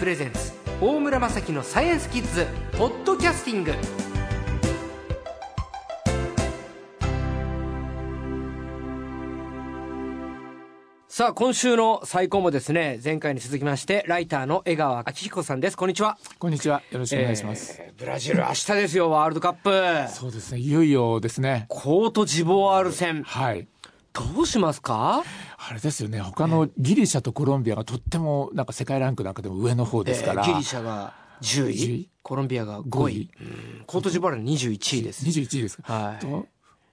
プレゼンツ大村雅樹のサイエンスキッズポッドキャスティング。さあ今週の最高もですね前回に続きましてライターの江川明彦さんです。こんにちは。こんにちは。よろしくお願いします、えーブラジル明日ですよワールドカップ。そうですね。いよいよですね。コートジボワール戦。はいどうしますか？あれですよね。他のギリシャとコロンビアがとってもなんか世界ランクなんかでも上の方ですから、えーギリシャが10 10位位？コロンビアが5 5位。コートジボワール21位です21位ですか、はい。と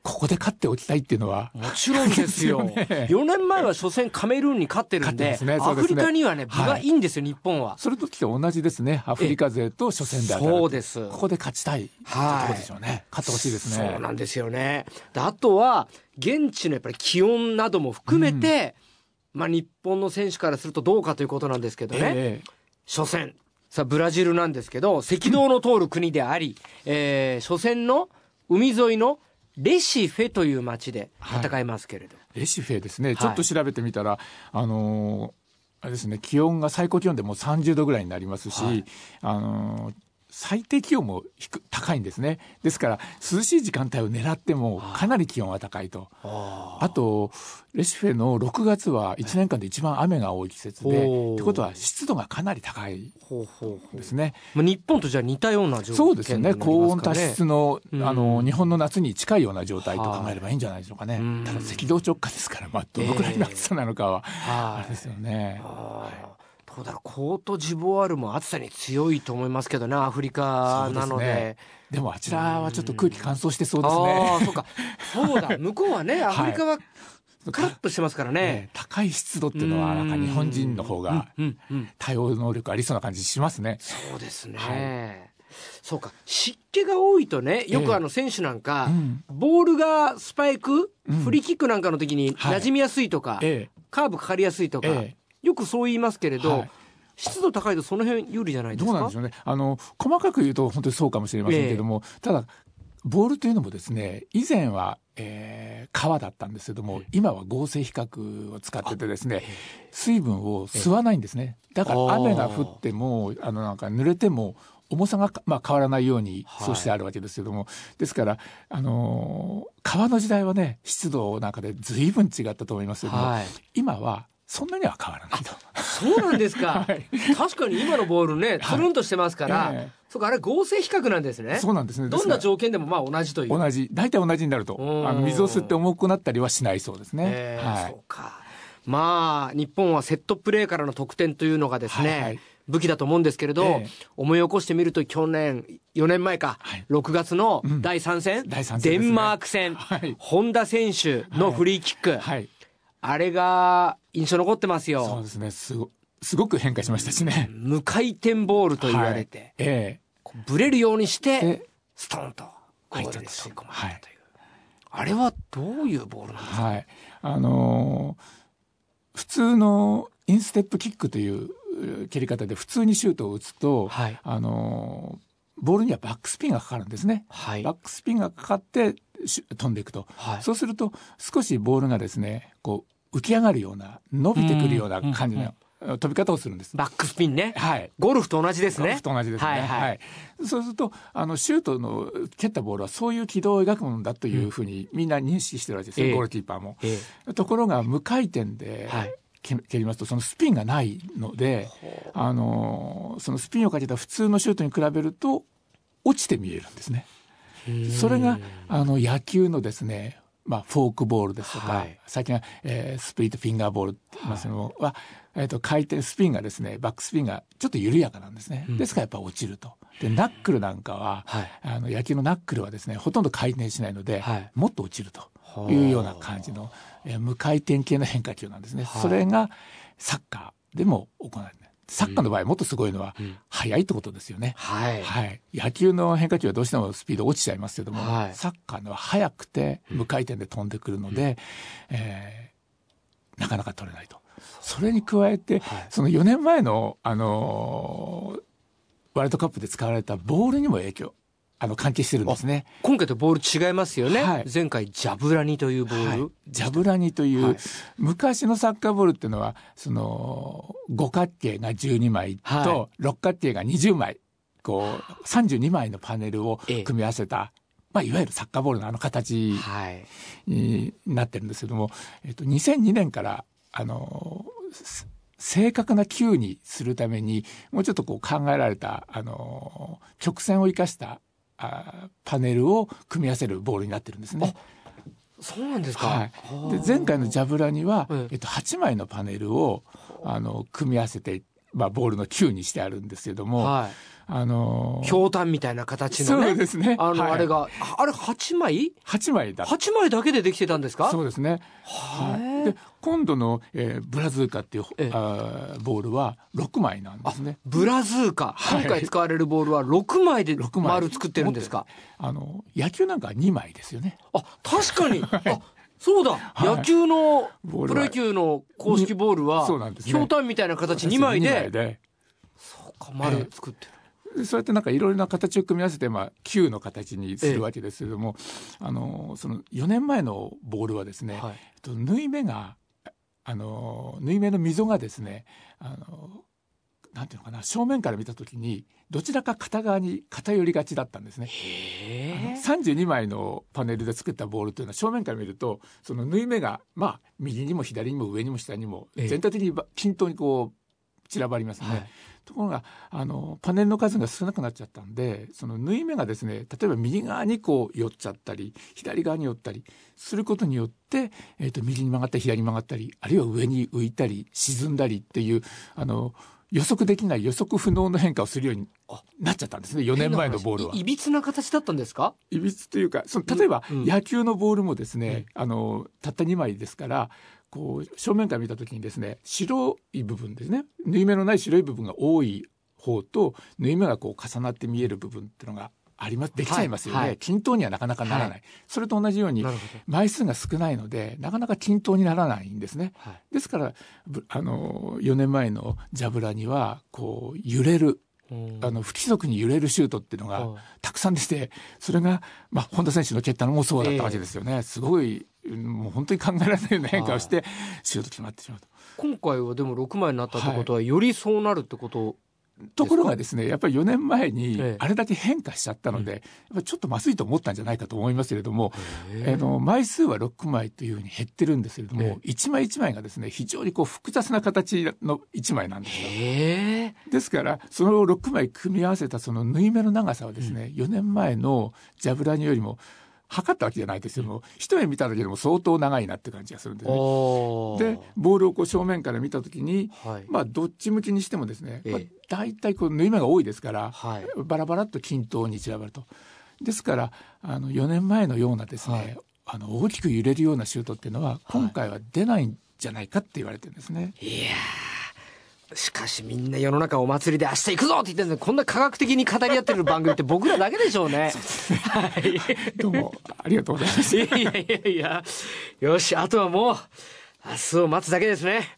ここで勝っておきたいっていうのは。もちろんですよ。ね。4年前は初戦カメルーンに勝ってるんで、勝ってますね。そアフリカにはね、分がいいんですよ、日本は。それときと同じですね。アフリカ勢と初戦で当たるそうです。ここで勝ちたい。はい。ところでしょうね。勝ってほしいですね。そうなんですよね。であとは、現地のやっぱり気温なども含めて、まあ日本の選手からするとどうかということなんですけどね。ええ。初戦。さあ、ブラジルなんですけど、赤道の通る国であり、えー初戦の海沿いのレシフェという町で戦いますけれど。レシフェですね、い。ちょっと調べてみたら、あのーあれですね、気温が最高気温でもう30度ぐらいになりますし、はい。あのー最低気温も低高いんですね。ですから、涼しい時間帯を狙ってもかなり気温は高いと。ああと、レシフェの6月は1年間で一番雨が多い季節で、ってことは湿度がかなり高いですね。まあ、日本とじゃあ似たような状況そうですよね。高温多湿の、うんあの、日本の夏に近いような状態と考えればいいんじゃないでしょうかね。うんただ赤道直下ですから、まあ、どのくらいの暑さなのかは、はいあれですよね。あーどうだろう。コートジボワールも暑さに強いと思いますけどねアフリカなので。ね。でもあちらはちょっと空気乾燥してそうですあね。あそうか。そうだ。向こうはねアフリカはカラッとしてますからね、ね高い湿度っていうのは、なんか日本人の方が対応能力ありそうな感じしますね。そうですね、はそうか。湿気が多いとねよくあの選手なんか、うん。ボールがスパイク、うん。フリーキックなんかの時にはい。馴染みやすいとか、えカーブかかりやすいとか、えよくそう言いますけれど、はい。湿度高いとその辺有利じゃないえ、ですか？どうなんでしょうね。あの、細かく言うと本当にそうかもしれませんけども、ただ、ボールというのもですね、以前は、えー革だったんですけども、今は合成比較を使っててですね、水分を吸わないんですね。だから雨が降っても、あの、なんか濡れても、重さが、まあ、変わらないようにはい。そうしてあるわけですけども、ですから、あのー川の時代はね湿度なんかで随分違ったと思いますけども、はい。今はそんなには変わらない。と。そうなんですか、はい。確かに今のボールねつるんとしてますから、ええ。そうかあれ合成比較なんですね。そうなんですね。どんな条件でもまあ同じという。同じ。大体同じになるとうん。あの水を吸って重くなったりはしないそうですね。えーはい。そうか。まあ日本はセットプレーからの得点というのがですね、はいはい。武器だと思うんですけれど、ええ。思い起こしてみると去年4年前か、はい。6月のうん。第3戦,、第三戦ですね。デンマーク戦、はい。本田選手のフリーキック、はいあれが印象残ってますそうよですね。すごすごく変化しましたしね。無回転ボールと言われて、はい。えこうブレるようにしてストンとゴールに吸い込まれはいたという、あれはどういうボールなんですか、はい。あのー普通のインステップキックというう蹴り方で普通にシュートを打つと、はい。あのーボールにはバックスピンがかかるんですね。はい。バックスピンがかかって飛んでいくと、はい。そうすると少しボールがですねこう浮き上がるような伸びてくるような感じの飛び方をするんです。バックスピンね。はい。ゴルフと同じですね。ゴルフと同じですね。はいは、はい。いそうすると、あの、シュートの蹴ったボールはそういう軌道を描くものだというふうにみんな認識してるわけですよ、ええ。ゴールキーパーも。えところが、無回転ではい。蹴蹴りますと、そのスピンがないので、あの、そのスピンをかけた普通のシュートに比べると、落ちて見えるんですね。え。それが、あの、野球のですね、まあ、フォークボールですとか、はい最近は、えースプリットフィンガーボールって言いますのは、えっ、と、回転、スピンがですね、バックスピンがちょっと緩やかなんですね。うんですからやっぱ落ちると。で、ナックルなんかは、はいあの、野球のナックルはですね、ほとんど回転しないので、はいもっと落ちるというような感じの、えー無回転系の変化球なんですね。はいそれがサッカーでも行われる。サッカーの場合もっとすごいのは、うん。速いってことですよね。はい。はい、野球の変化球はどうしてもスピード落ちちゃいますけども、はい。サッカーのは速くて無回転で飛んでくるので、えーなかなか取れないと。それに加えて、はい。その4年前の、あのーワールドカップで使われたボールにも影響あの関係してるんですね。今回とボール違いますよね。はい前回ジャブラニというボール。はい、ジャブラニという、はい昔のサッカーボールっていうのはその五角形が12枚はと六角形が20枚こう32枚のパネルをええ組み合わせた、まあ、いわゆるサッカーボールのあの形はい。になってるんですけども、えっと、2002年からあのす正確な球にするためにもうちょっとこう考えられたあの曲線を生かしたあパネルを組み合わせるボールになってるんですね。そうなんですか？はい、で前回のジャブラには、えええっと、8枚のパネルをあの組み合わせて、まあ、ボールの球にしてあるんですけども、はあのい。ひょうたんみたいな形のね。そうですねあの、はいあれが、ああれ8枚？8枚だ ?8 枚だけでできてたんですか？そうですね、はい、で今度の、えーブラズーカっていう、ええあーボールは6枚なんですね。ブラズーカ。はい今回使われるボールは6枚で6枚丸作ってるんですか？あの野球なんかは2枚ですよね。あ、確かに。あ、そうだ。い。野球の、プロ野球の公式ボールは、ひょうたんみたいな形2枚二で、でか丸作ってる。でそうやってなんかいろいろな形を組み合わせて、まあ、球の形にするわけですけれども、あのその4年前のボールはですね、はい。えっと縫い目があの縫い目の溝がですねあのなんていうのかな正面から見た時にどちらか片側に偏りがちだったんですね。へえ。32枚のパネルで作ったボールというのは正面から見るとその縫い目がまあ右にも左にも上にも下にもええ全体的にば均等にこう散らばりますね。はいところがあのパネルの数が少なくなっちゃったんでその縫い目がですね例えば右側にこう寄っちゃったり左側に寄ったりすることによって、えー、と右に曲がったり左に曲がったりあるいは上に浮いたり沈んだりっていうあの予測できない予測不能の変化をするようになっちゃったんですね。4年前のボールは。いいびつな形だったんですか？いびつというかその例えばうん。野球のボールもですね、ええあのたった2枚ですからこう正面から見た時にですね白い部分ですね。縫い目のない白い部分が多い方と縫い目がこう重なって見える部分っていうのがありますできちゃいますよね、はいはい。均等にはなかなかならない、はそれと同じように枚数が少ないのでなかなか均等にならないんですね。ですからぶあの4年前のジャブラにはこう揺れるうん。あの不規則に揺れるシュートっていうのがはいたくさんでしてそれが、まあ、本田選手の蹴ったのもそうだったわけですよね、すごいうんもう本当に考えられないような変化をして、シュート決まってしまうと。今回はでも6枚になったってことは、よりそうなるってことところがですねやっぱり4年前にええ。あれだけ変化しちゃったので、やっぱりちょっとまずいと思ったんじゃないかと思いますけれども、へあの枚数は6枚というふうに減ってるんですけれども、え一枚一枚がですね非常にこう複雑な形の1枚なんですよ。へえ。ですからその6枚組み合わせたその縫い目の長さはですね、4年前のジャブラニよりも測ったわけじゃないですけども、一目見ただけでも相当長いなって感じがするんですね。でボールをこう正面から見た時にはい。まあどっち向きにしてもですね、ええまあ、大体こう縫い目が多いですから、はい。バラバラっと均等に散らばると。ですからあの4年前のようなですね、はいあの大きく揺れるようなシュートっていうのは今回は出ないんじゃないかって言われてるんですね。いやーしかしみんな世の中お祭りで明日行くぞって言ってるのにこんな科学的に語り合ってる番組って僕らだけでしょう ね。はい。どうもありがとうございます。いやいやいやいや。よし、あとはもう、明日を待つだけですね。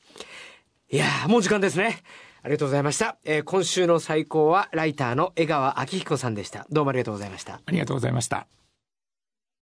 いやーもう時間ですね。ありがとうございました。えー今週の最高はライターの江川明彦さんでした。どうもありがとうございました。ありがとうございました。